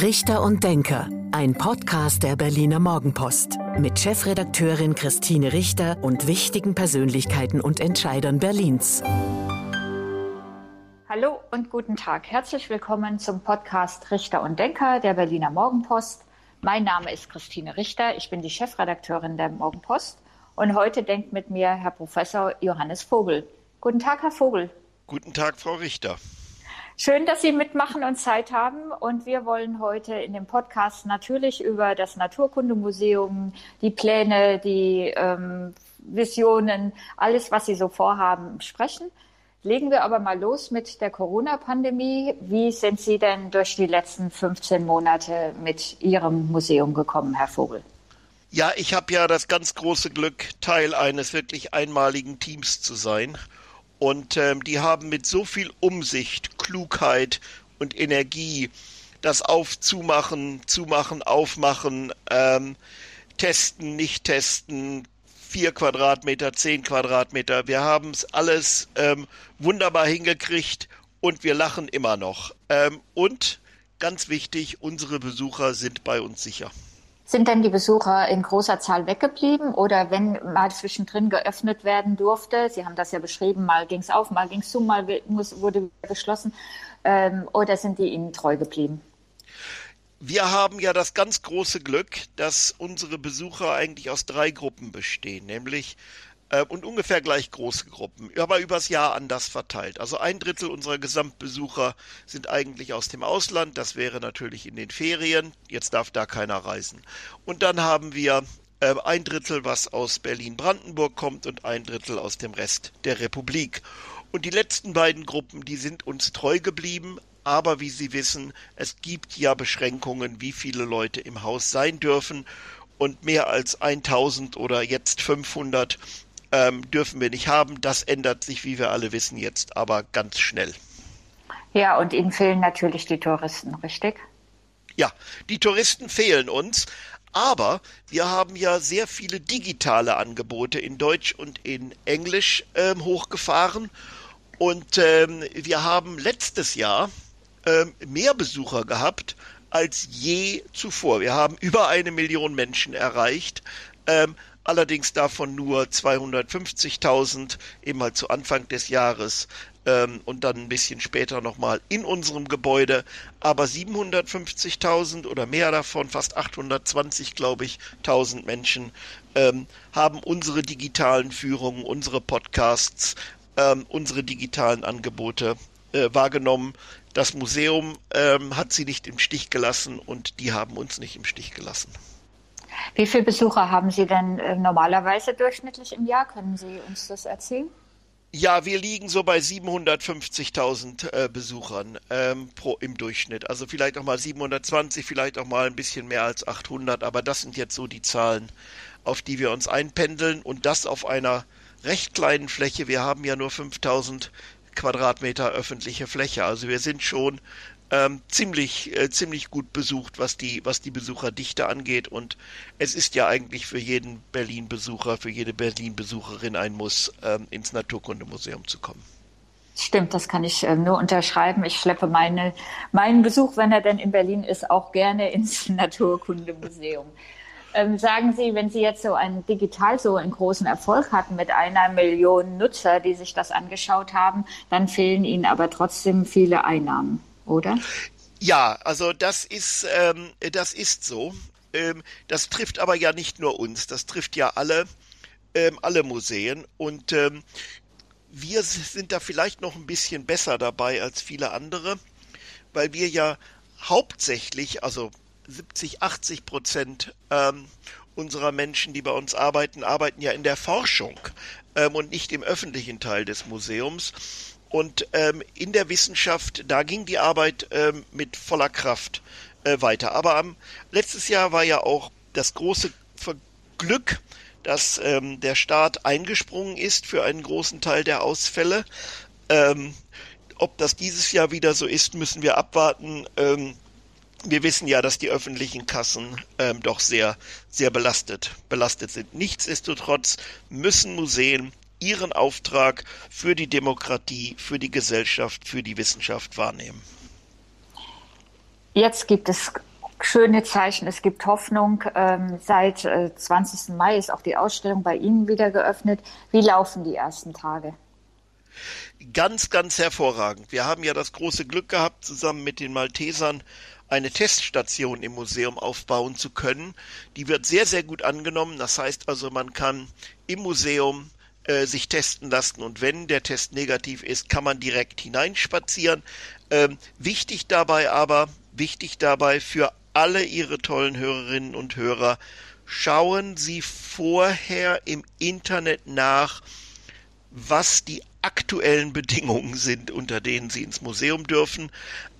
Richter und Denker, ein Podcast der Berliner Morgenpost mit Chefredakteurin Christine Richter und wichtigen Persönlichkeiten und Entscheidern Berlins. Hallo und guten Tag. Herzlich willkommen zum Podcast Richter und Denker der Berliner Morgenpost. Mein Name ist Christine Richter. Ich bin die Chefredakteurin der Morgenpost. Und heute denkt mit mir Herr Professor Johannes Vogel. Guten Tag, Herr Vogel. Guten Tag, Frau Richter. Schön, dass Sie mitmachen und Zeit haben. Und wir wollen heute in dem Podcast natürlich über das Naturkundemuseum, die Pläne, die ähm, Visionen, alles, was Sie so vorhaben, sprechen. Legen wir aber mal los mit der Corona-Pandemie. Wie sind Sie denn durch die letzten 15 Monate mit Ihrem Museum gekommen, Herr Vogel? Ja, ich habe ja das ganz große Glück, Teil eines wirklich einmaligen Teams zu sein. Und ähm, die haben mit so viel Umsicht, Klugheit und Energie das Aufzumachen, Zumachen, Aufmachen, ähm, Testen, nicht testen, vier Quadratmeter, zehn Quadratmeter. Wir haben es alles ähm, wunderbar hingekriegt und wir lachen immer noch. Ähm, und ganz wichtig, unsere Besucher sind bei uns sicher. Sind denn die Besucher in großer Zahl weggeblieben oder wenn mal zwischendrin geöffnet werden durfte, Sie haben das ja beschrieben, mal ging es auf, mal ging es zu, mal wurde geschlossen, ähm, oder sind die Ihnen treu geblieben? Wir haben ja das ganz große Glück, dass unsere Besucher eigentlich aus drei Gruppen bestehen, nämlich und ungefähr gleich große Gruppen, aber übers Jahr anders verteilt. Also ein Drittel unserer Gesamtbesucher sind eigentlich aus dem Ausland, das wäre natürlich in den Ferien, jetzt darf da keiner reisen. Und dann haben wir äh, ein Drittel, was aus Berlin-Brandenburg kommt und ein Drittel aus dem Rest der Republik. Und die letzten beiden Gruppen, die sind uns treu geblieben, aber wie Sie wissen, es gibt ja Beschränkungen, wie viele Leute im Haus sein dürfen und mehr als 1000 oder jetzt 500 ähm, dürfen wir nicht haben. Das ändert sich, wie wir alle wissen, jetzt aber ganz schnell. Ja, und Ihnen fehlen natürlich die Touristen, richtig? Ja, die Touristen fehlen uns. Aber wir haben ja sehr viele digitale Angebote in Deutsch und in Englisch ähm, hochgefahren. Und ähm, wir haben letztes Jahr ähm, mehr Besucher gehabt als je zuvor. Wir haben über eine Million Menschen erreicht. Allerdings davon nur 250.000 eben halt zu Anfang des Jahres ähm, und dann ein bisschen später nochmal in unserem Gebäude, aber 750.000 oder mehr davon, fast 820 glaube ich, 1000 Menschen ähm, haben unsere digitalen Führungen, unsere Podcasts, ähm, unsere digitalen Angebote äh, wahrgenommen. Das Museum ähm, hat sie nicht im Stich gelassen und die haben uns nicht im Stich gelassen. Wie viele Besucher haben Sie denn äh, normalerweise durchschnittlich im Jahr? Können Sie uns das erzählen? Ja, wir liegen so bei 750.000 äh, Besuchern ähm, pro im Durchschnitt. Also vielleicht auch mal 720, vielleicht auch mal ein bisschen mehr als 800. Aber das sind jetzt so die Zahlen, auf die wir uns einpendeln und das auf einer recht kleinen Fläche. Wir haben ja nur 5000 Quadratmeter öffentliche Fläche. Also wir sind schon ähm, ziemlich, äh, ziemlich gut besucht, was die, was die Besucherdichte angeht. Und es ist ja eigentlich für jeden Berlin-Besucher, für jede Berlin-Besucherin ein Muss, ähm, ins Naturkundemuseum zu kommen. Stimmt, das kann ich äh, nur unterschreiben. Ich schleppe meine, meinen Besuch, wenn er denn in Berlin ist, auch gerne ins Naturkundemuseum. Ähm, sagen Sie, wenn Sie jetzt so einen digital so einen großen Erfolg hatten mit einer Million Nutzer, die sich das angeschaut haben, dann fehlen Ihnen aber trotzdem viele Einnahmen oder? Ja, also das ist, ähm, das ist so. Ähm, das trifft aber ja nicht nur uns, das trifft ja alle, ähm, alle Museen. Und ähm, wir sind da vielleicht noch ein bisschen besser dabei als viele andere, weil wir ja hauptsächlich, also 70, 80 Prozent ähm, unserer Menschen, die bei uns arbeiten, arbeiten ja in der Forschung ähm, und nicht im öffentlichen Teil des Museums. Und ähm, in der Wissenschaft, da ging die Arbeit ähm, mit voller Kraft äh, weiter. Aber ähm, letztes Jahr war ja auch das große Glück, dass ähm, der Staat eingesprungen ist für einen großen Teil der Ausfälle. Ähm, ob das dieses Jahr wieder so ist, müssen wir abwarten. Ähm, wir wissen ja, dass die öffentlichen Kassen ähm, doch sehr, sehr belastet, belastet sind. Nichtsdestotrotz müssen Museen ihren Auftrag für die Demokratie, für die Gesellschaft, für die Wissenschaft wahrnehmen. Jetzt gibt es schöne Zeichen, es gibt Hoffnung. Ähm, seit äh, 20. Mai ist auch die Ausstellung bei Ihnen wieder geöffnet. Wie laufen die ersten Tage? Ganz, ganz hervorragend. Wir haben ja das große Glück gehabt, zusammen mit den Maltesern eine Teststation im Museum aufbauen zu können. Die wird sehr, sehr gut angenommen. Das heißt also, man kann im Museum äh, sich testen lassen und wenn der Test negativ ist, kann man direkt hineinspazieren. Ähm, wichtig dabei aber, wichtig dabei für alle Ihre tollen Hörerinnen und Hörer, schauen Sie vorher im Internet nach, was die aktuellen Bedingungen sind, unter denen Sie ins Museum dürfen.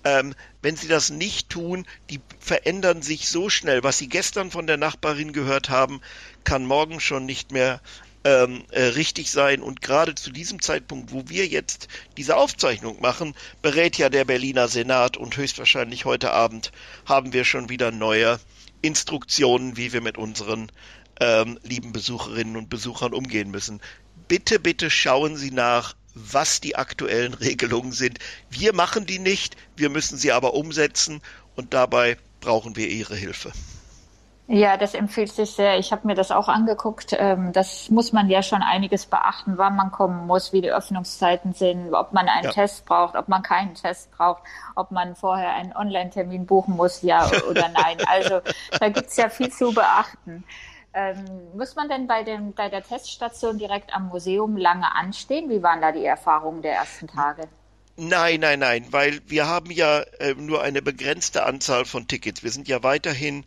Ähm, wenn Sie das nicht tun, die verändern sich so schnell. Was Sie gestern von der Nachbarin gehört haben, kann morgen schon nicht mehr ähm, äh, richtig sein. Und gerade zu diesem Zeitpunkt, wo wir jetzt diese Aufzeichnung machen, berät ja der Berliner Senat und höchstwahrscheinlich heute Abend haben wir schon wieder neue Instruktionen, wie wir mit unseren ähm, lieben Besucherinnen und Besuchern umgehen müssen. Bitte, bitte schauen Sie nach, was die aktuellen Regelungen sind. Wir machen die nicht, wir müssen sie aber umsetzen und dabei brauchen wir Ihre Hilfe. Ja, das empfiehlt sich sehr. Ich habe mir das auch angeguckt. Ähm, das muss man ja schon einiges beachten, wann man kommen muss, wie die Öffnungszeiten sind, ob man einen ja. Test braucht, ob man keinen Test braucht, ob man vorher einen Online-Termin buchen muss, ja oder nein. Also da gibt's ja viel zu beachten. Ähm, muss man denn bei, dem, bei der Teststation direkt am Museum lange anstehen? Wie waren da die Erfahrungen der ersten Tage? Nein, nein, nein, weil wir haben ja äh, nur eine begrenzte Anzahl von Tickets. Wir sind ja weiterhin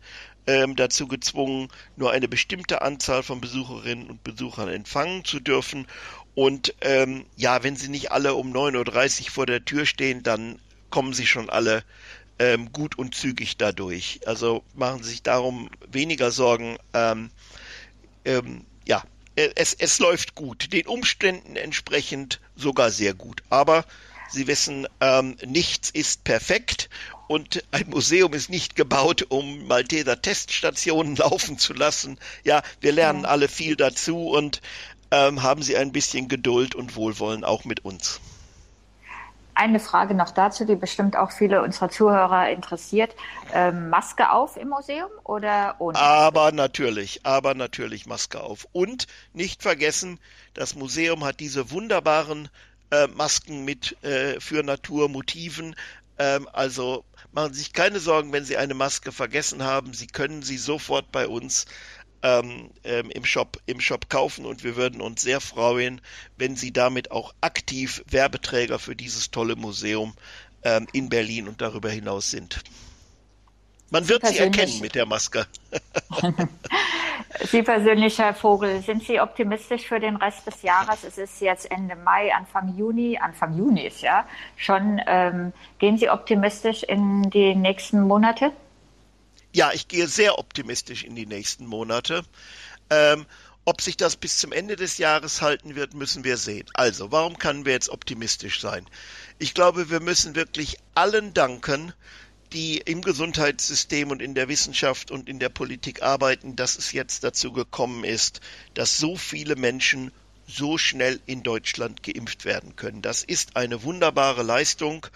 ähm, dazu gezwungen, nur eine bestimmte Anzahl von Besucherinnen und Besuchern empfangen zu dürfen. Und ähm, ja, wenn sie nicht alle um 9.30 Uhr vor der Tür stehen, dann kommen sie schon alle ähm, gut und zügig dadurch. Also machen Sie sich darum weniger Sorgen. Ähm, ähm, ja, äh, es, es läuft gut, den Umständen entsprechend sogar sehr gut. Aber Sie wissen, ähm, nichts ist perfekt und ein Museum ist nicht gebaut, um Malteser Teststationen laufen zu lassen. Ja, wir lernen ja. alle viel dazu und ähm, haben Sie ein bisschen Geduld und Wohlwollen auch mit uns. Eine Frage noch dazu, die bestimmt auch viele unserer Zuhörer interessiert. Ähm, Maske auf im Museum oder ohne? Aber natürlich, aber natürlich Maske auf. Und nicht vergessen, das Museum hat diese wunderbaren äh, Masken mit äh, für Naturmotiven. Ähm, also machen Sie sich keine Sorgen, wenn Sie eine Maske vergessen haben. Sie können sie sofort bei uns ähm, ähm, im, Shop, im Shop kaufen und wir würden uns sehr freuen, wenn Sie damit auch aktiv Werbeträger für dieses tolle Museum ähm, in Berlin und darüber hinaus sind. Man wird sie erkennen mit der Maske. Sie persönlich, Herr Vogel, sind Sie optimistisch für den Rest des Jahres? Es ist jetzt Ende Mai, Anfang Juni, Anfang Juni ist ja schon. Ähm, gehen Sie optimistisch in die nächsten Monate? Ja, ich gehe sehr optimistisch in die nächsten Monate. Ähm, ob sich das bis zum Ende des Jahres halten wird, müssen wir sehen. Also, warum können wir jetzt optimistisch sein? Ich glaube, wir müssen wirklich allen danken, die im Gesundheitssystem und in der Wissenschaft und in der Politik arbeiten, dass es jetzt dazu gekommen ist, dass so viele Menschen so schnell in Deutschland geimpft werden können. Das ist eine wunderbare Leistung.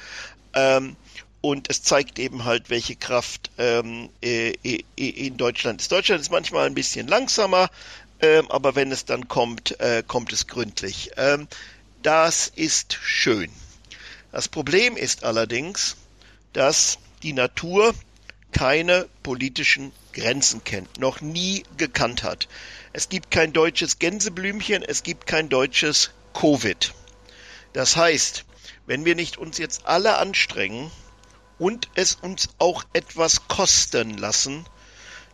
Ähm, und es zeigt eben halt, welche Kraft ähm, äh, äh, in Deutschland ist. Deutschland ist manchmal ein bisschen langsamer, ähm, aber wenn es dann kommt, äh, kommt es gründlich. Ähm, das ist schön. Das Problem ist allerdings, dass die Natur keine politischen Grenzen kennt, noch nie gekannt hat. Es gibt kein deutsches Gänseblümchen, es gibt kein deutsches Covid. Das heißt, wenn wir nicht uns jetzt alle anstrengen und es uns auch etwas kosten lassen,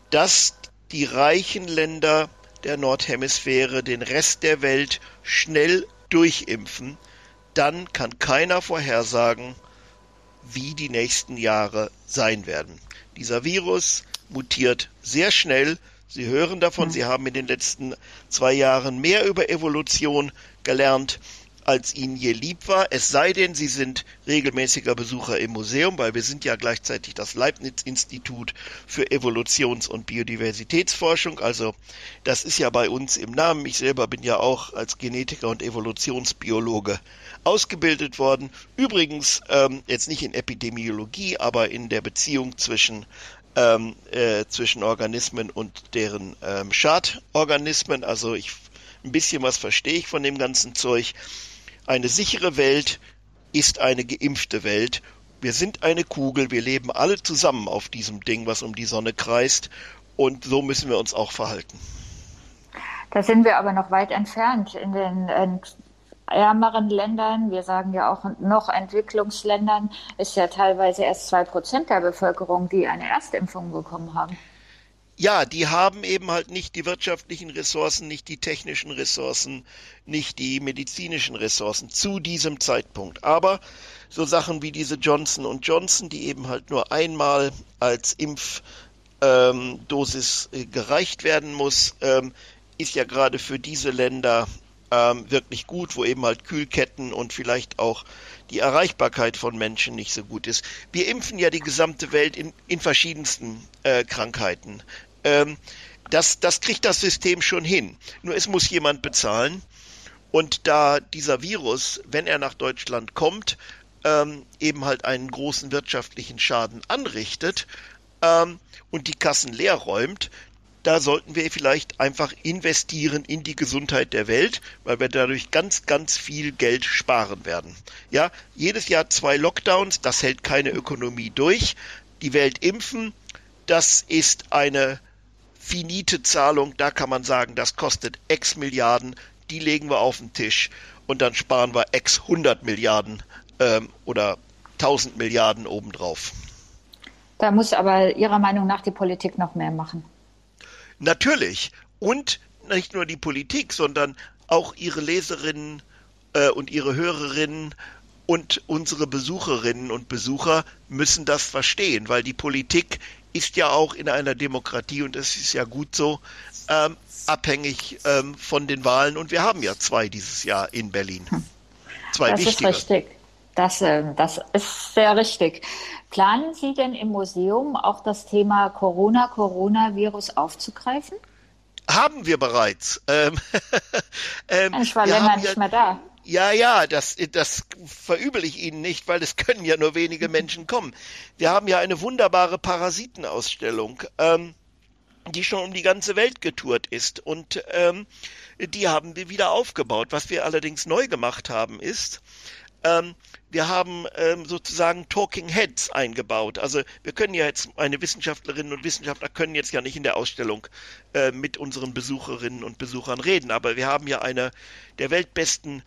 dass die reichen Länder der Nordhemisphäre den Rest der Welt schnell durchimpfen, dann kann keiner vorhersagen, wie die nächsten Jahre sein werden. Dieser Virus mutiert sehr schnell. Sie hören davon, Sie haben in den letzten zwei Jahren mehr über Evolution gelernt als ihnen je lieb war, es sei denn, sie sind regelmäßiger Besucher im Museum, weil wir sind ja gleichzeitig das Leibniz-Institut für Evolutions- und Biodiversitätsforschung. Also das ist ja bei uns im Namen. Ich selber bin ja auch als Genetiker und Evolutionsbiologe ausgebildet worden. Übrigens ähm, jetzt nicht in Epidemiologie, aber in der Beziehung zwischen ähm, äh, zwischen Organismen und deren ähm, Schadorganismen. Also ich ein bisschen was verstehe ich von dem ganzen Zeug. Eine sichere Welt ist eine geimpfte Welt. Wir sind eine Kugel, wir leben alle zusammen auf diesem Ding, was um die Sonne kreist. Und so müssen wir uns auch verhalten. Da sind wir aber noch weit entfernt. In den ärmeren Ländern, wir sagen ja auch noch Entwicklungsländern, ist ja teilweise erst zwei Prozent der Bevölkerung, die eine Erstimpfung bekommen haben. Ja, die haben eben halt nicht die wirtschaftlichen Ressourcen, nicht die technischen Ressourcen, nicht die medizinischen Ressourcen zu diesem Zeitpunkt. Aber so Sachen wie diese Johnson Johnson, die eben halt nur einmal als Impfdosis ähm, gereicht werden muss, ähm, ist ja gerade für diese Länder ähm, wirklich gut, wo eben halt Kühlketten und vielleicht auch die Erreichbarkeit von Menschen nicht so gut ist. Wir impfen ja die gesamte Welt in, in verschiedensten äh, Krankheiten. Ähm, das, das kriegt das System schon hin. Nur es muss jemand bezahlen. Und da dieser Virus, wenn er nach Deutschland kommt, ähm, eben halt einen großen wirtschaftlichen Schaden anrichtet ähm, und die Kassen leer räumt, da sollten wir vielleicht einfach investieren in die Gesundheit der Welt, weil wir dadurch ganz, ganz viel Geld sparen werden. Ja, jedes Jahr zwei Lockdowns, das hält keine Ökonomie durch. Die Welt impfen, das ist eine finite Zahlung, da kann man sagen, das kostet x Milliarden, die legen wir auf den Tisch und dann sparen wir x 100 Milliarden ähm, oder 1000 Milliarden obendrauf. Da muss aber Ihrer Meinung nach die Politik noch mehr machen. Natürlich. Und nicht nur die Politik, sondern auch ihre Leserinnen äh, und ihre Hörerinnen und unsere Besucherinnen und Besucher müssen das verstehen, weil die Politik ist ja auch in einer Demokratie und es ist ja gut so ähm, abhängig ähm, von den Wahlen und wir haben ja zwei dieses Jahr in Berlin. Hm. Zwei das wichtige. ist richtig. Das, äh, das ist sehr richtig. Planen Sie denn im Museum auch das Thema Corona, Coronavirus aufzugreifen? Haben wir bereits. Ähm, ähm, ich war länger nicht ja, mehr da. Ja, ja, das, das verübel ich Ihnen nicht, weil es können ja nur wenige Menschen kommen. Wir haben ja eine wunderbare Parasitenausstellung, ähm, die schon um die ganze Welt getourt ist. Und ähm, die haben wir wieder aufgebaut. Was wir allerdings neu gemacht haben, ist, ähm, wir haben ähm, sozusagen Talking Heads eingebaut. Also wir können ja jetzt, eine Wissenschaftlerinnen und Wissenschaftler können jetzt ja nicht in der Ausstellung äh, mit unseren Besucherinnen und Besuchern reden, aber wir haben ja eine der weltbesten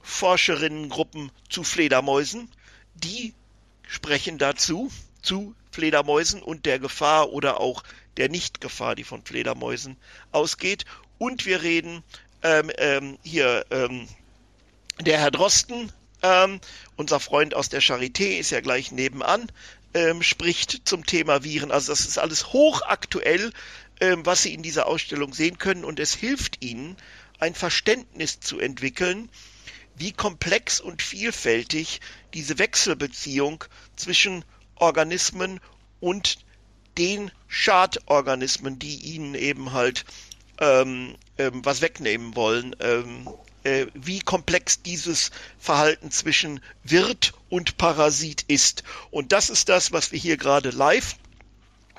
Forscherinnengruppen zu Fledermäusen, die sprechen dazu, zu Fledermäusen und der Gefahr oder auch der Nichtgefahr, die von Fledermäusen ausgeht. Und wir reden ähm, ähm, hier ähm, der Herr Drosten, ähm, unser Freund aus der Charité ist ja gleich nebenan, ähm, spricht zum Thema Viren. Also das ist alles hochaktuell, ähm, was Sie in dieser Ausstellung sehen können und es hilft Ihnen, ein Verständnis zu entwickeln, wie komplex und vielfältig diese Wechselbeziehung zwischen Organismen und den Schadorganismen, die ihnen eben halt ähm, ähm, was wegnehmen wollen, ähm, äh, wie komplex dieses Verhalten zwischen Wirt und Parasit ist. Und das ist das, was wir hier gerade live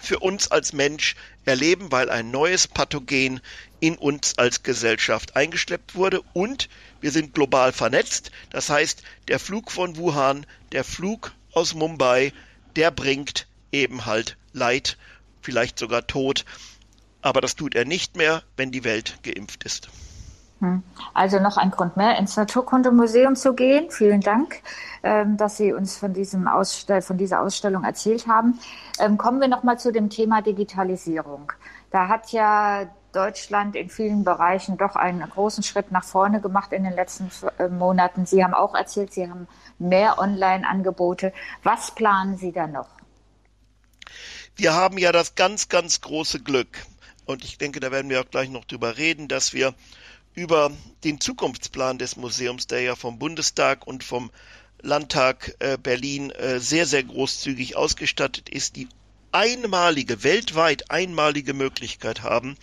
für uns als Mensch erleben, weil ein neues Pathogen in uns als Gesellschaft eingeschleppt wurde und wir sind global vernetzt. Das heißt, der Flug von Wuhan, der Flug aus Mumbai, der bringt eben halt Leid, vielleicht sogar Tod. Aber das tut er nicht mehr, wenn die Welt geimpft ist. Hm. Also noch ein Grund mehr, ins Naturkundemuseum zu gehen. Vielen Dank, ähm, dass Sie uns von, diesem Ausstell von dieser Ausstellung erzählt haben. Ähm, kommen wir noch mal zu dem Thema Digitalisierung. Da hat ja Deutschland in vielen Bereichen doch einen großen Schritt nach vorne gemacht in den letzten äh, Monaten. Sie haben auch erzählt, Sie haben mehr Online-Angebote. Was planen Sie da noch? Wir haben ja das ganz, ganz große Glück, und ich denke, da werden wir auch gleich noch drüber reden, dass wir über den Zukunftsplan des Museums, der ja vom Bundestag und vom Landtag äh, Berlin äh, sehr, sehr großzügig ausgestattet ist, die einmalige, weltweit einmalige Möglichkeit haben,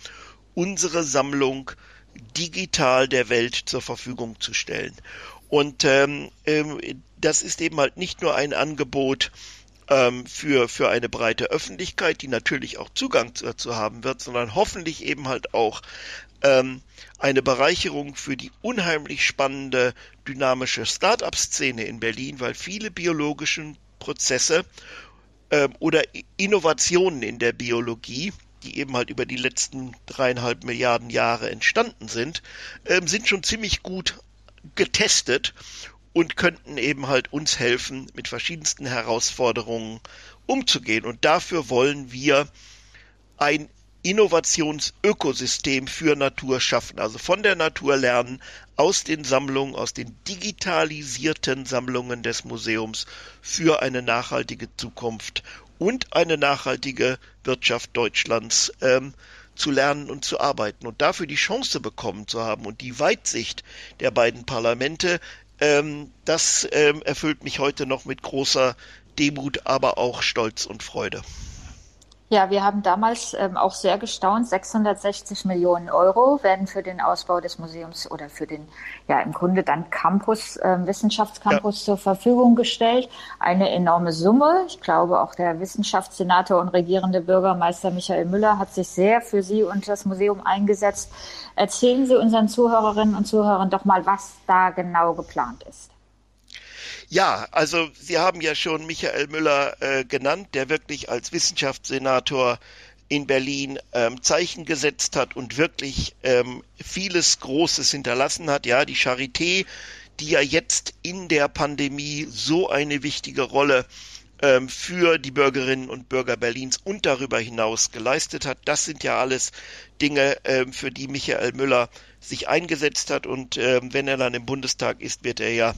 unsere Sammlung digital der Welt zur Verfügung zu stellen. Und ähm, ähm, das ist eben halt nicht nur ein Angebot ähm, für, für eine breite Öffentlichkeit, die natürlich auch Zugang dazu haben wird, sondern hoffentlich eben halt auch ähm, eine Bereicherung für die unheimlich spannende, dynamische Start-up-Szene in Berlin, weil viele biologische Prozesse ähm, oder Innovationen in der Biologie, die eben halt über die letzten dreieinhalb Milliarden Jahre entstanden sind, ähm, sind schon ziemlich gut getestet und könnten eben halt uns helfen, mit verschiedensten Herausforderungen umzugehen. Und dafür wollen wir ein Innovationsökosystem für Natur schaffen. Also von der Natur lernen, aus den Sammlungen, aus den digitalisierten Sammlungen des Museums für eine nachhaltige Zukunft und eine nachhaltige Wirtschaft Deutschlands ähm, zu lernen und zu arbeiten und dafür die Chance bekommen zu haben und die Weitsicht der beiden Parlamente, ähm, das ähm, erfüllt mich heute noch mit großer Demut, aber auch Stolz und Freude. Ja, wir haben damals ähm, auch sehr gestaunt. 660 Millionen Euro werden für den Ausbau des Museums oder für den, ja, im Grunde dann Campus, äh, Wissenschaftscampus ja. zur Verfügung gestellt. Eine enorme Summe. Ich glaube, auch der Wissenschaftssenator und regierende Bürgermeister Michael Müller hat sich sehr für Sie und das Museum eingesetzt. Erzählen Sie unseren Zuhörerinnen und Zuhörern doch mal, was da genau geplant ist. Ja, also Sie haben ja schon Michael Müller äh, genannt, der wirklich als Wissenschaftssenator in Berlin ähm, Zeichen gesetzt hat und wirklich ähm, vieles Großes hinterlassen hat. Ja, die Charité, die ja jetzt in der Pandemie so eine wichtige Rolle ähm, für die Bürgerinnen und Bürger Berlins und darüber hinaus geleistet hat. Das sind ja alles Dinge, ähm, für die Michael Müller sich eingesetzt hat. Und ähm, wenn er dann im Bundestag ist, wird er ja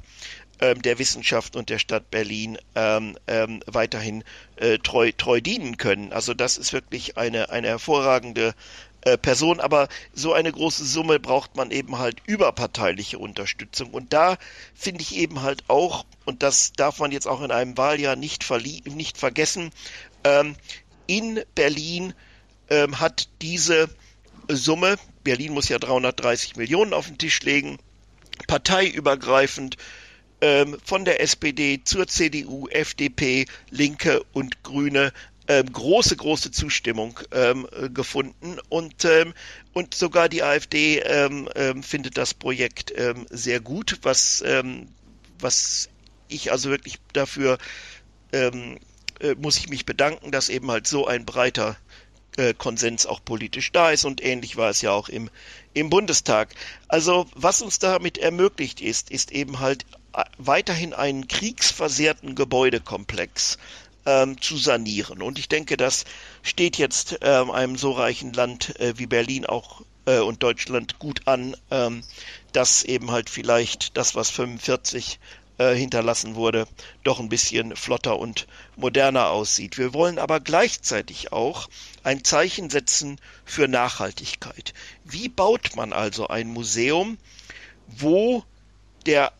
der Wissenschaft und der Stadt Berlin ähm, ähm, weiterhin äh, treu, treu dienen können. Also das ist wirklich eine, eine hervorragende äh, Person, aber so eine große Summe braucht man eben halt überparteiliche Unterstützung. Und da finde ich eben halt auch, und das darf man jetzt auch in einem Wahljahr nicht, nicht vergessen, ähm, in Berlin ähm, hat diese Summe, Berlin muss ja 330 Millionen auf den Tisch legen, parteiübergreifend ähm, von der SPD zur CDU, FDP, Linke und Grüne. Ähm, große, große Zustimmung ähm, gefunden. Und, ähm, und sogar die AfD ähm, ähm, findet das Projekt ähm, sehr gut, was, was ich also wirklich dafür äh, muss ich mich bedanken, dass eben halt so ein breiter äh, Konsens auch politisch da ist und ähnlich war es ja auch im, im Bundestag. Also was uns damit ermöglicht ist, ist eben halt äh, weiterhin einen kriegsversehrten Gebäudekomplex ähm, zu sanieren. Und ich denke, das steht jetzt ähm, einem so reichen Land äh, wie Berlin auch äh, und Deutschland gut an, ähm, dass eben halt vielleicht das, was 45 äh, hinterlassen wurde, doch ein bisschen flotter und moderner aussieht. Wir wollen aber gleichzeitig auch ein Zeichen setzen für Nachhaltigkeit. Wie baut man also ein Museum, wo der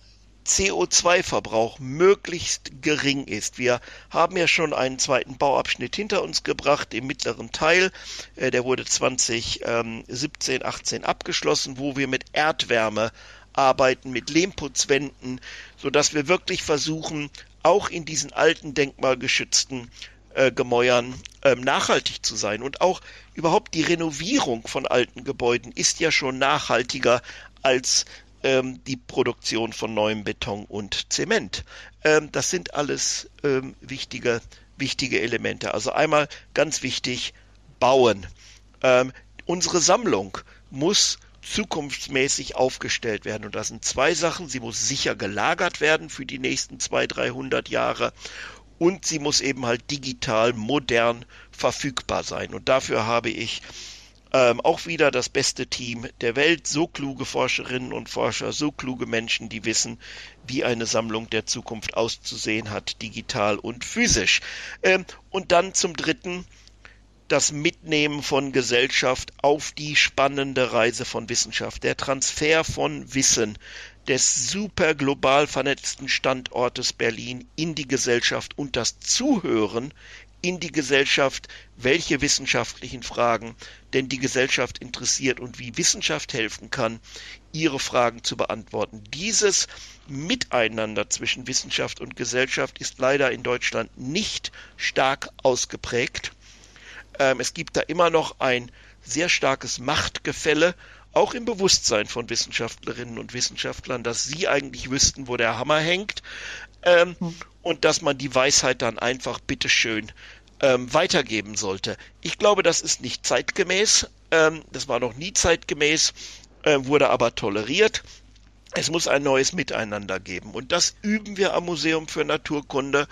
CO2-Verbrauch möglichst gering ist. Wir haben ja schon einen zweiten Bauabschnitt hinter uns gebracht im mittleren Teil. Äh, der wurde 2017, 18 abgeschlossen, wo wir mit Erdwärme arbeiten, mit Lehmputzwänden, sodass wir wirklich versuchen, auch in diesen alten denkmalgeschützten äh, Gemäuern ähm, nachhaltig zu sein. Und auch überhaupt die Renovierung von alten Gebäuden ist ja schon nachhaltiger als ähm, die Produktion von neuem Beton und Zement. Ähm, das sind alles ähm, wichtige, wichtige Elemente. Also einmal ganz wichtig, bauen. Ähm, unsere Sammlung muss zukunftsmäßig aufgestellt werden. Und das sind zwei Sachen. Sie muss sicher gelagert werden für die nächsten 200, 300 Jahre. Und sie muss eben halt digital, modern verfügbar sein. Und dafür habe ich ähm, auch wieder das beste Team der Welt, so kluge Forscherinnen und Forscher, so kluge Menschen, die wissen, wie eine Sammlung der Zukunft auszusehen hat, digital und physisch. Ähm, und dann zum Dritten das Mitnehmen von Gesellschaft auf die spannende Reise von Wissenschaft, der Transfer von Wissen des super global vernetzten Standortes Berlin in die Gesellschaft und das Zuhören in die Gesellschaft, welche wissenschaftlichen Fragen denn die Gesellschaft interessiert und wie Wissenschaft helfen kann, ihre Fragen zu beantworten. Dieses Miteinander zwischen Wissenschaft und Gesellschaft ist leider in Deutschland nicht stark ausgeprägt. Ähm, es gibt da immer noch ein sehr starkes Machtgefälle, auch im Bewusstsein von Wissenschaftlerinnen und Wissenschaftlern, dass sie eigentlich wüssten, wo der Hammer hängt ähm, hm. und dass man die Weisheit dann einfach bitteschön ähm, weitergeben sollte. Ich glaube, das ist nicht zeitgemäß. Ähm, das war noch nie zeitgemäß, äh, wurde aber toleriert. Es muss ein neues Miteinander geben. Und das üben wir am Museum für Naturkunde.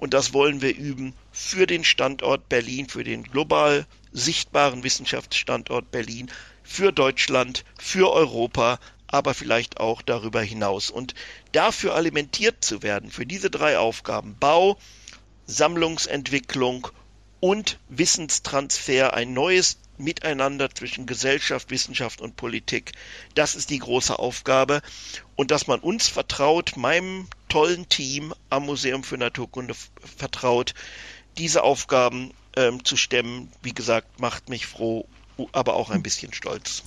Und das wollen wir üben für den Standort Berlin, für den global sichtbaren Wissenschaftsstandort Berlin, für Deutschland, für Europa, aber vielleicht auch darüber hinaus. Und dafür alimentiert zu werden, für diese drei Aufgaben, Bau, Sammlungsentwicklung und Wissenstransfer, ein neues Miteinander zwischen Gesellschaft, Wissenschaft und Politik. Das ist die große Aufgabe. Und dass man uns vertraut, meinem tollen Team am Museum für Naturkunde vertraut, diese Aufgaben ähm, zu stemmen, wie gesagt, macht mich froh, aber auch ein bisschen stolz.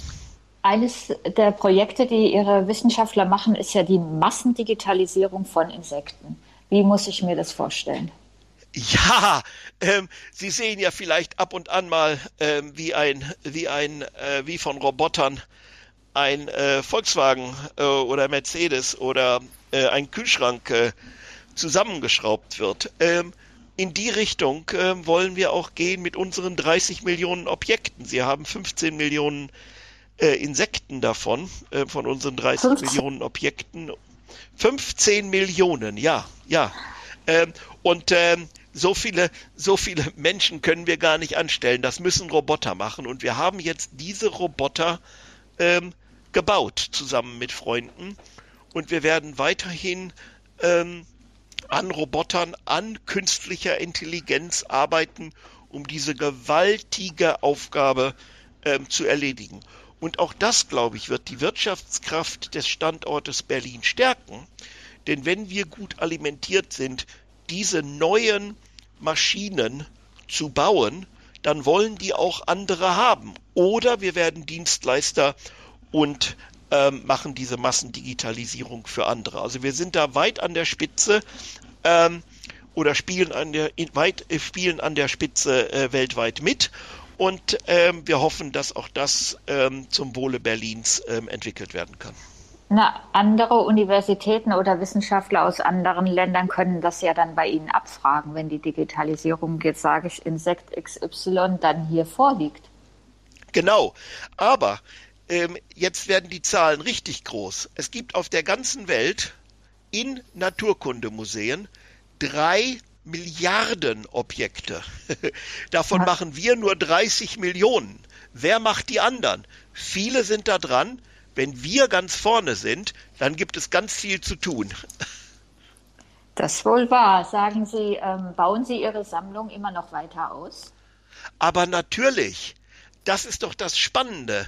Eines der Projekte, die Ihre Wissenschaftler machen, ist ja die Massendigitalisierung von Insekten. Wie muss ich mir das vorstellen? Ja, ähm, Sie sehen ja vielleicht ab und an mal ähm, wie ein, wie ein, äh, wie von Robotern ein äh, Volkswagen äh, oder Mercedes oder äh, ein Kühlschrank äh, zusammengeschraubt wird. Ähm, in die Richtung äh, wollen wir auch gehen mit unseren 30 Millionen Objekten. Sie haben 15 Millionen äh, Insekten davon, äh, von unseren 30 15. Millionen Objekten. 15 Millionen, ja, ja. Ähm, und ähm, so viele, so viele Menschen können wir gar nicht anstellen. Das müssen Roboter machen. Und wir haben jetzt diese Roboter ähm, gebaut zusammen mit Freunden. Und wir werden weiterhin ähm, an Robotern, an künstlicher Intelligenz arbeiten, um diese gewaltige Aufgabe ähm, zu erledigen. Und auch das, glaube ich, wird die Wirtschaftskraft des Standortes Berlin stärken. Denn wenn wir gut alimentiert sind, diese neuen Maschinen zu bauen, dann wollen die auch andere haben. Oder wir werden Dienstleister und ähm, machen diese Massendigitalisierung für andere. Also wir sind da weit an der Spitze ähm, oder spielen an der weit äh, spielen an der Spitze äh, weltweit mit. Und ähm, wir hoffen, dass auch das ähm, zum Wohle Berlins ähm, entwickelt werden kann. Na, andere Universitäten oder Wissenschaftler aus anderen Ländern können das ja dann bei Ihnen abfragen, wenn die Digitalisierung, jetzt sage ich, Insekt XY dann hier vorliegt. Genau. Aber ähm, jetzt werden die Zahlen richtig groß. Es gibt auf der ganzen Welt in Naturkundemuseen drei Milliarden Objekte. Davon ja. machen wir nur 30 Millionen. Wer macht die anderen? Viele sind da dran wenn wir ganz vorne sind, dann gibt es ganz viel zu tun. Das wohl wahr. Sagen Sie, ähm, bauen Sie Ihre Sammlung immer noch weiter aus? Aber natürlich, das ist doch das Spannende.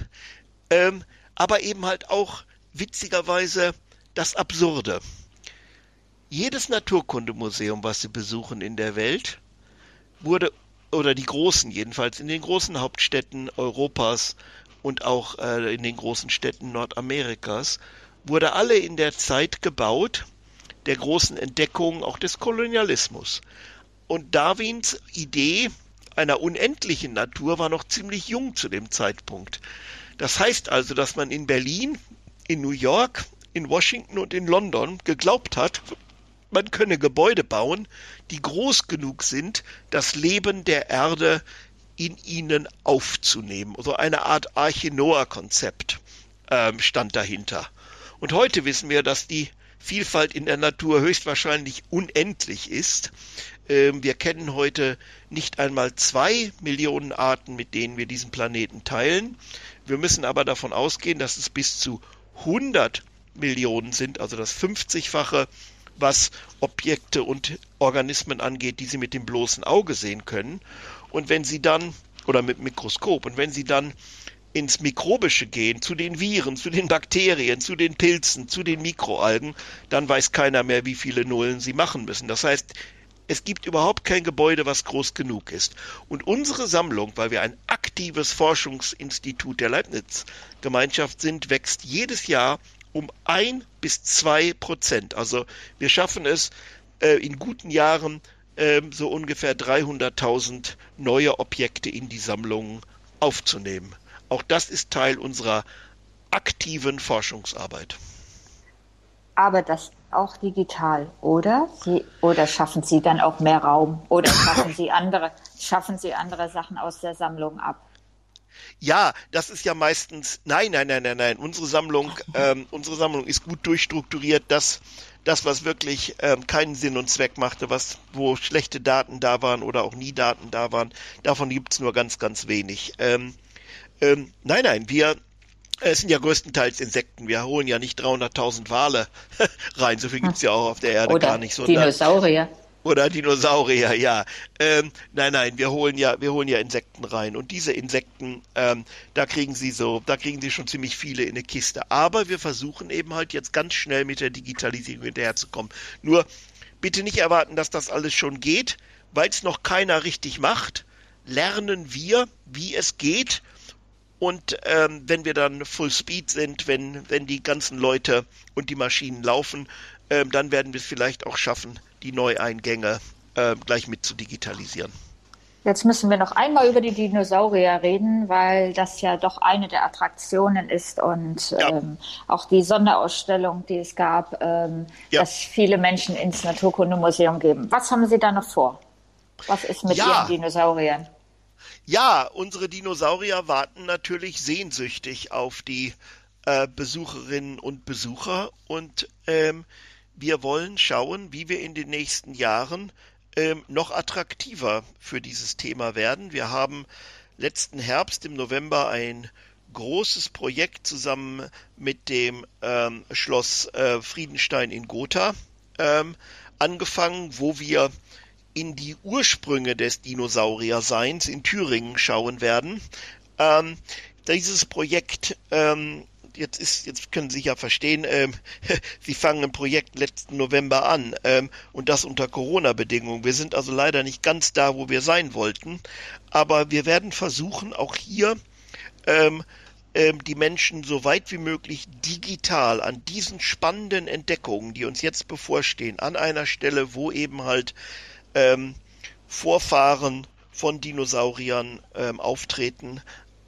Ähm, aber eben halt auch witzigerweise das Absurde. Jedes Naturkundemuseum, was Sie besuchen in der Welt, wurde, oder die großen jedenfalls, in den großen Hauptstädten Europas und auch äh, in den großen Städten Nordamerikas, wurde alle in der Zeit gebaut, der großen Entdeckung auch des Kolonialismus. Und Darwins Idee einer unendlichen Natur war noch ziemlich jung zu dem Zeitpunkt. Das heißt also, dass man in Berlin, in New York, in Washington und in London geglaubt hat, man könne Gebäude bauen, die groß genug sind, das Leben der Erde in ihnen aufzunehmen. So also eine Art Arche Noah-Konzept ähm, stand dahinter. Und heute wissen wir, dass die Vielfalt in der Natur höchstwahrscheinlich unendlich ist. Ähm, wir kennen heute nicht einmal zwei Millionen Arten, mit denen wir diesen Planeten teilen. Wir müssen aber davon ausgehen, dass es bis zu 100 Millionen sind, also das 50-fache, was Objekte und Organismen angeht, die Sie mit dem bloßen Auge sehen können. Und wenn Sie dann, oder mit Mikroskop, und wenn Sie dann ins Mikrobische gehen, zu den Viren, zu den Bakterien, zu den Pilzen, zu den Mikroalgen, dann weiß keiner mehr, wie viele Nullen sie machen müssen. Das heißt, es gibt überhaupt kein Gebäude, was groß genug ist. Und unsere Sammlung, weil wir ein aktives Forschungsinstitut der Leibniz-Gemeinschaft sind, wächst jedes Jahr um ein bis zwei Prozent. Also wir schaffen es äh, in guten Jahren äh, so ungefähr 300.000 neue Objekte in die Sammlung aufzunehmen. Auch das ist Teil unserer aktiven Forschungsarbeit. Aber das auch digital, oder? Sie, oder schaffen Sie dann auch mehr Raum? Oder schaffen Sie andere, schaffen Sie andere Sachen aus der Sammlung ab? Ja, das ist ja meistens. Nein, nein, nein, nein, nein. Unsere Sammlung, ähm, unsere Sammlung ist gut durchstrukturiert. Das, das, was wirklich ähm, keinen Sinn und Zweck machte, was, wo schlechte Daten da waren oder auch nie Daten da waren, davon gibt's nur ganz, ganz wenig. Ähm, ähm, nein, nein, wir es sind ja größtenteils Insekten. Wir holen ja nicht 300.000 Wale rein. So viel gibt's ja auch auf der Erde Oder gar nicht. Sondern, Dinosaurier. Oder Dinosaurier, ja. Ähm, nein, nein, wir holen ja, wir holen ja Insekten rein. Und diese Insekten, ähm, da kriegen sie so, da kriegen sie schon ziemlich viele in eine Kiste. Aber wir versuchen eben halt jetzt ganz schnell mit der Digitalisierung hinterherzukommen. Nur bitte nicht erwarten, dass das alles schon geht, weil es noch keiner richtig macht. Lernen wir, wie es geht und ähm, wenn wir dann Full Speed sind, wenn, wenn die ganzen Leute und die Maschinen laufen, ähm, dann werden wir es vielleicht auch schaffen, die Neueingänge äh, gleich mit zu digitalisieren. Jetzt müssen wir noch einmal über die Dinosaurier reden, weil das ja doch eine der Attraktionen ist und ja. ähm, auch die Sonderausstellung, die es gab, ähm, ja. dass viele Menschen ins Naturkundemuseum geben. Was haben Sie da noch vor? Was ist mit ja. Ihren Dinosauriern? Ja, unsere Dinosaurier warten natürlich sehnsüchtig auf die äh, Besucherinnen und Besucher und ähm, wir wollen schauen, wie wir in den nächsten Jahren ähm, noch attraktiver für dieses Thema werden. Wir haben letzten Herbst im November ein großes Projekt zusammen mit dem ähm, Schloss äh, Friedenstein in Gotha ähm, angefangen, wo wir in die Ursprünge des Dinosaurierseins in Thüringen schauen werden. Ähm, dieses Projekt, ähm, jetzt ist, jetzt können Sie ja verstehen, ähm, Sie fangen ein Projekt letzten November an ähm, und das unter Corona-Bedingungen. Wir sind also leider nicht ganz da, wo wir sein wollten, aber wir werden versuchen, auch hier ähm, ähm, die Menschen so weit wie möglich digital an diesen spannenden Entdeckungen, die uns jetzt bevorstehen, an einer Stelle, wo eben halt ähm, Vorfahren von Dinosauriern ähm, auftreten,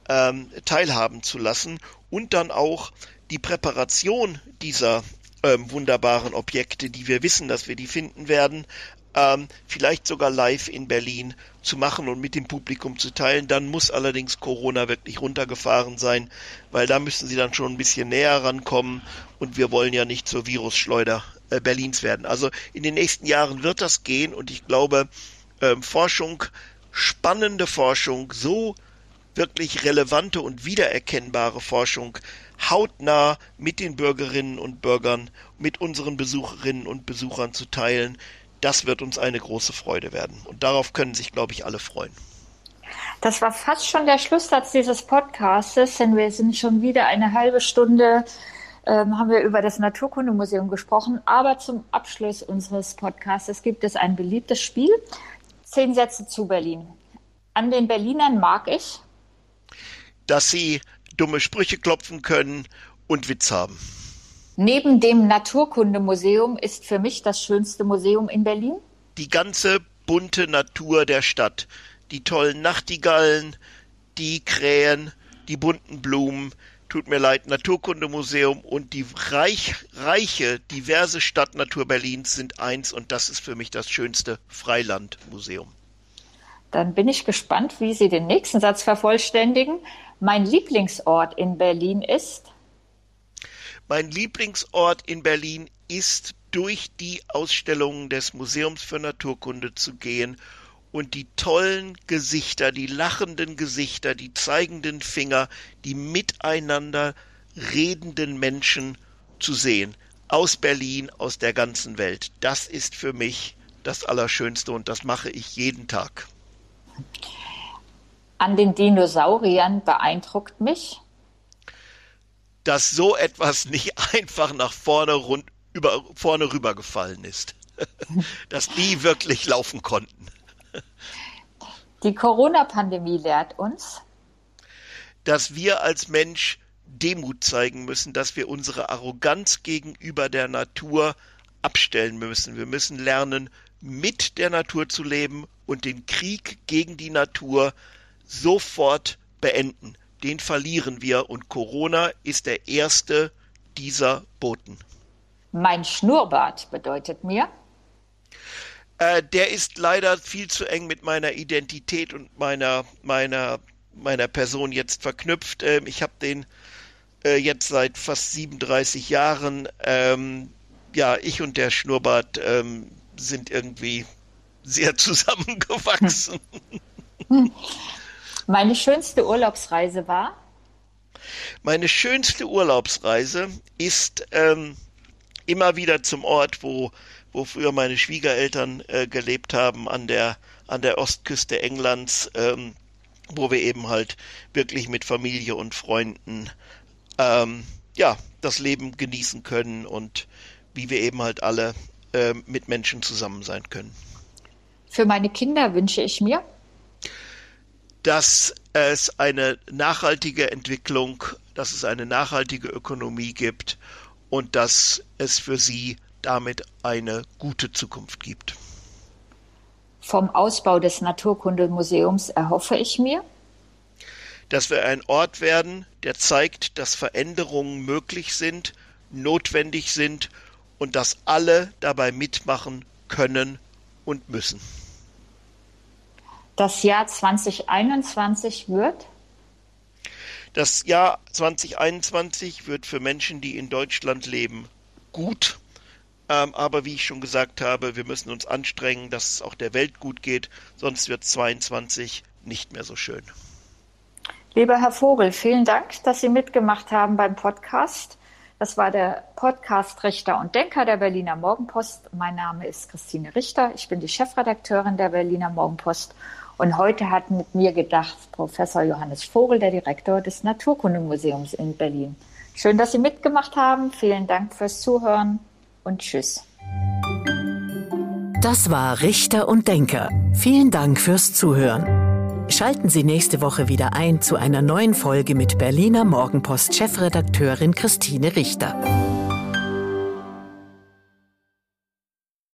ähm, teilhaben zu lassen und dann auch die Präparation dieser ähm, wunderbaren Objekte, die wir wissen, dass wir die finden werden, ähm, vielleicht sogar live in Berlin zu machen und mit dem Publikum zu teilen. Dann muss allerdings Corona wirklich runtergefahren sein, weil da müssen sie dann schon ein bisschen näher rankommen und wir wollen ja nicht zur Virusschleuder äh, Berlins werden. Also in den nächsten Jahren wird das gehen und ich glaube, ähm, Forschung, spannende Forschung, so wirklich relevante und wiedererkennbare Forschung hautnah mit den Bürgerinnen und Bürgern, mit unseren Besucherinnen und Besuchern zu teilen, das wird uns eine große Freude werden. Und darauf können sich, glaube ich, alle freuen. Das war fast schon der Schlusssatz dieses Podcastes, denn wir sind schon wieder eine halbe Stunde ähm, haben wir über das Naturkundemuseum gesprochen. Aber zum Abschluss unseres Podcasts gibt es ein beliebtes Spiel. Zehn Sätze zu Berlin. An den Berlinern mag ich, dass sie dumme Sprüche klopfen können und Witz haben. Neben dem Naturkundemuseum ist für mich das schönste Museum in Berlin. Die ganze bunte Natur der Stadt. Die tollen Nachtigallen, die Krähen, die bunten Blumen, tut mir leid, Naturkundemuseum und die reich, reiche, diverse Stadtnatur Berlins sind eins und das ist für mich das schönste Freilandmuseum. Dann bin ich gespannt, wie Sie den nächsten Satz vervollständigen. Mein Lieblingsort in Berlin ist? Mein Lieblingsort in Berlin ist durch die Ausstellungen des Museums für Naturkunde zu gehen und die tollen Gesichter, die lachenden Gesichter, die zeigenden Finger, die miteinander redenden Menschen zu sehen. Aus Berlin, aus der ganzen Welt. Das ist für mich das Allerschönste und das mache ich jeden Tag. An den Dinosauriern beeindruckt mich, dass so etwas nicht einfach nach vorne, rund, über, vorne rübergefallen ist. dass die wirklich laufen konnten. Die Corona-Pandemie lehrt uns, dass wir als Mensch Demut zeigen müssen, dass wir unsere Arroganz gegenüber der Natur abstellen müssen. Wir müssen lernen, mit der Natur zu leben und den Krieg gegen die Natur sofort beenden. Den verlieren wir und Corona ist der erste dieser Boten. Mein Schnurrbart bedeutet mir. Äh, der ist leider viel zu eng mit meiner Identität und meiner, meiner, meiner Person jetzt verknüpft. Ähm, ich habe den äh, jetzt seit fast 37 Jahren. Ähm, ja, ich und der Schnurrbart ähm, sind irgendwie sehr zusammengewachsen. Meine schönste Urlaubsreise war? Meine schönste Urlaubsreise ist ähm, immer wieder zum Ort, wo, wo früher meine Schwiegereltern äh, gelebt haben, an der, an der Ostküste Englands, ähm, wo wir eben halt wirklich mit Familie und Freunden ähm, ja, das Leben genießen können und wie wir eben halt alle äh, mit Menschen zusammen sein können. Für meine Kinder wünsche ich mir, dass es eine nachhaltige Entwicklung, dass es eine nachhaltige Ökonomie gibt und dass es für sie damit eine gute Zukunft gibt. Vom Ausbau des Naturkundemuseums erhoffe ich mir, dass wir ein Ort werden, der zeigt, dass Veränderungen möglich sind, notwendig sind und dass alle dabei mitmachen können und müssen. Das Jahr 2021 wird? Das Jahr 2021 wird für Menschen, die in Deutschland leben, gut. Ähm, aber wie ich schon gesagt habe, wir müssen uns anstrengen, dass es auch der Welt gut geht, sonst wird 2022 nicht mehr so schön. Lieber Herr Vogel, vielen Dank, dass Sie mitgemacht haben beim Podcast. Das war der Podcast Richter und Denker der Berliner Morgenpost. Mein Name ist Christine Richter. Ich bin die Chefredakteurin der Berliner Morgenpost. Und heute hat mit mir gedacht Professor Johannes Vogel, der Direktor des Naturkundemuseums in Berlin. Schön, dass Sie mitgemacht haben. Vielen Dank fürs Zuhören und Tschüss. Das war Richter und Denker. Vielen Dank fürs Zuhören. Schalten Sie nächste Woche wieder ein zu einer neuen Folge mit Berliner Morgenpost-Chefredakteurin Christine Richter.